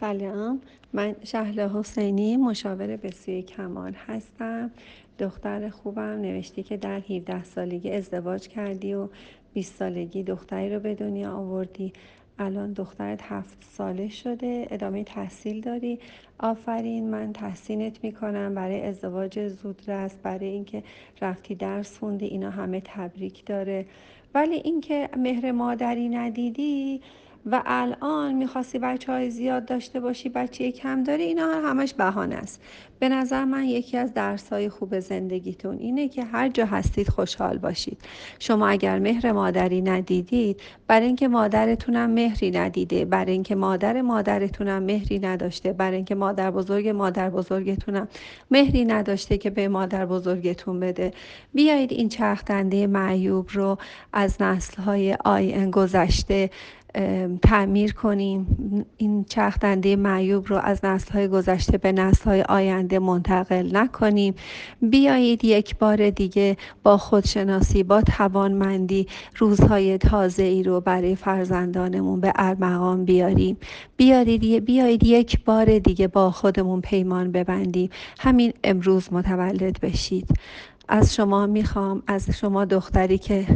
سلام. من شهله حسینی مشاور بسیار کمال هستم. دختر خوبم نوشتی که در 17 سالگی ازدواج کردی و 20 سالگی دختری رو به دنیا آوردی. الان دخترت هفت ساله شده ادامه تحصیل داری. آفرین من تحسینت می‌کنم. برای ازدواج زودرس برای اینکه رفتی درس خوندی اینا همه تبریک داره. ولی اینکه مهر مادری ندیدی و الان می‌خواستی بچه های زیاد داشته باشی بچه کم داری اینا همش بهانه است. به نظر من یکی از درس های خوب زندگیتون اینه که هر جا هستید خوشحال باشید. شما اگر مهر مادری ندیدید برای اینکه مادرتونم مهری ندیده برای اینکه مادر مادرتونم مهری نداشته برای اینکه مادر بزرگ مادر بزرگتونم مهری نداشته که به مادر بزرگتون بده. بیایید این چرخدنده معیوب رو از نسل های آی گذشته تعمیر کنیم. این چرخدنده معیوب رو از های گذشته به های آینده منتقل نکنیم. بیایید یک بار دیگه با خودشناسی با توانمندی روزهای تازه ای رو برای فرزندانمون به ارمغان بیاریم. بیارید بیایید یک بار دیگه با خودمون پیمان ببندیم. همین امروز متولد بشید. از شما می‌خوام از شما دختری که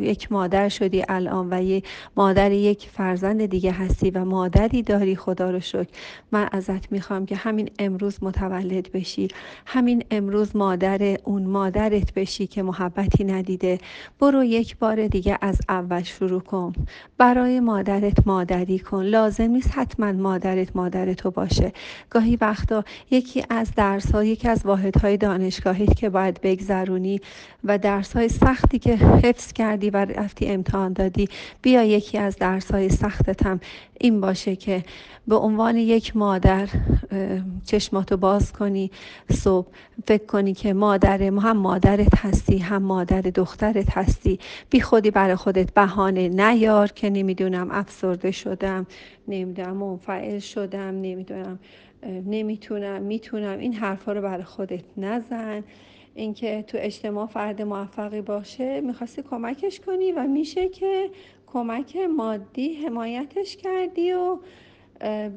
یک مادر شدی الان و یک مادر یک فرزند دیگه هستی و مادری داری خدا رو شکر. من ازت می‌خوام که همین امروز متولد بشی. همین امروز مادر اون مادرت بشی که محبتی ندیده. برو یک بار دیگه از اول شروع کن. برای مادرت مادری کن. لازم نیست حتما مادرت مادر تو باشه. گاهی وقتا یکی از درس ها یکی از واحد های دانشگاهی که باید بگذرونی و درس های سختی که حفظ کردی و رفتی امتحان دادی بیا یکی از درس های سختت هم این باشه که به عنوان یک مادر چشماتو باز کنی صبح فکر کنی که مادر هم مادرت هستی هم مادر دخترت هستی. بی خودی برای خودت بهانه نیار که نمی‌دونم افسرده شدم نمی‌دونم منفعل شدم نمی‌دونم نمی‌تونم می‌تونم. این حرفا رو برای خودت نزن. اینکه تو اجتماع فرد موفقی باشه می‌خواستی کمکش کنی و میشه که کمک مادی حمایتش کردی و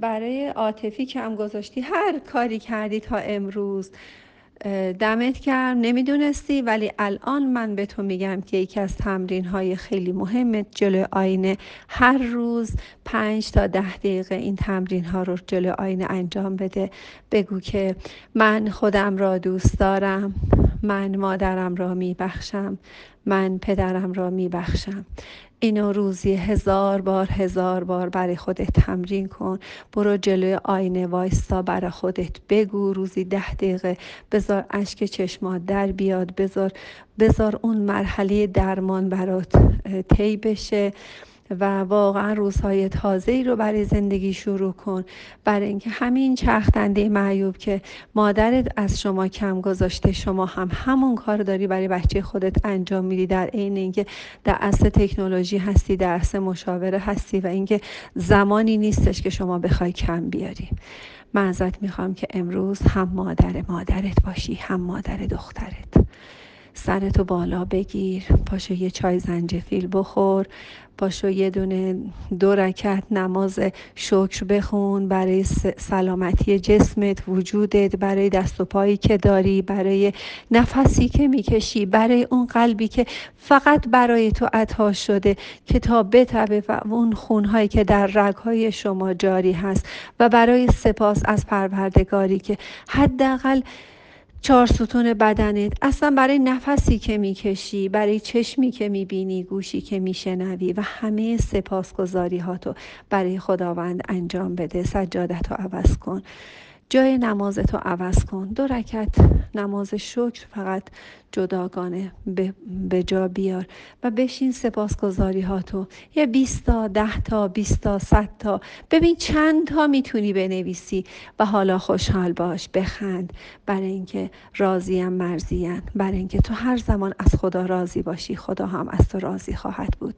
برای عاطفی کم گذاشتی. هر کاری کردی تا امروز دمت کرد نمی‌دونستی ولی الان من به تو میگم که یکی از تمرین های خیلی مهمه جلو آینه. هر روز پنج تا ده دقیقه این تمرین ها رو جلو آینه انجام بده. بگو که من خودم را دوست دارم. من مادرم را میبخشم من پدرم را میبخشم. اینو روزی هزار بار هزار بار برای خودت تمرین کن. برو جلوی آینه وایستا برای خودت بگو روزی ده دقیقه. بذار اشک چشمات در بیاد. بذار بذار اون مرحله درمان برات طی بشه. و واقعا روزهای تازه ای رو برای زندگی شروع کن. برای اینکه همین چرخدنده معیوب که مادرت از شما کم گذاشته شما هم همون کار داری برای بچه خودت انجام میدی. در عین اینکه در اصل تکنولوژی هستی در اصل مشاوره هستی و اینکه زمانی نیستش که شما بخوای کم بیاری. من ازت می‌خوام که امروز هم مادر مادرت باشی هم مادر دخترت. سرتو بالا بگیر. پاشو یه چای زنجفیل بخور. پاشو یه دونه دو رکت نماز شکر بخون. برای سلامتی جسمت وجودت برای دست و پایی که داری برای نفسی که می‌کشی برای اون قلبی که فقط برای تو عطا شده که تا بتبه و اون خونهایی که در رگهای شما جاری هست و برای سپاس از پروردگاری که حداقل چهار ستون بدنت. اصلا برای نفسی که می‌کشی برای چشمی که می‌بینی گوشی که میشنوی و همه سپاسگزاری ها تو برای خداوند انجام بده. سجادت رو عوض کن. جای نمازتو عوض کن. دو رکت نماز شکر فقط جداگانه به جا بیار و بشین سپاسگزاری ها تو یه 20 تا 10 تا 20 تا 100 تا ببین چند تا می‌تونی بنویسی و حالا خوشحال باش. بخند. برای اینکه راضیم مرزیان برای اینکه تو هر زمان از خدا راضی باشی. خدا هم از تو راضی خواهد بود.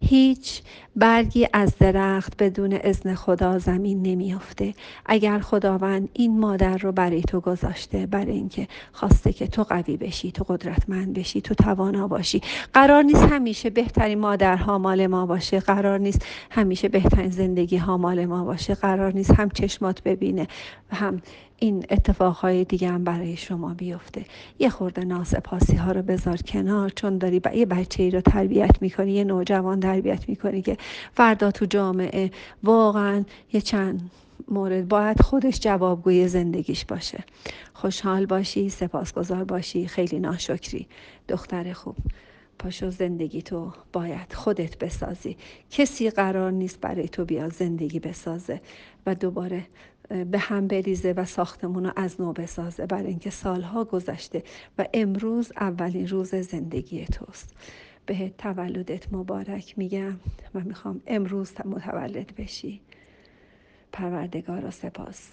هیچ برگی از درخت بدون اذن خدا زمین نمیافته. اگر خداوند این مادر رو برای تو گذاشته برای اینکه خواسته که تو قوی بشی تو قدرتمند بشی تو توانا باشی. قرار نیست همیشه بهترین مادرها مال ما باشه. قرار نیست همیشه بهترین زندگی ها مال ما باشه. قرار نیست هم چشمات ببینه هم این اتفاقهای دیگه هم برای شما بیفته. یه خورده ناسپاسی ها رو بذار کنار چون داری با یه بچه ای رو تربیت می‌کنی یه نوجوان تربیت می‌کنی که فردا تو جامعه واقعا یه چند مورد باید خودش جوابگوی زندگیش باشه. خوشحال باشی سپاسگزار باشی. خیلی ناشکری. دختر خوب. پاشو زندگی تو باید خودت بسازی. کسی قرار نیست برای تو بیا زندگی بسازه و دوباره به هم بریزه و ساختمون رو از نو بسازه برای اینکه سالها گذشته و امروز اولین روز زندگی توست. به تولدت مبارک میگم و می‌خوام امروز متولد بشی. پروردگار و سپاس.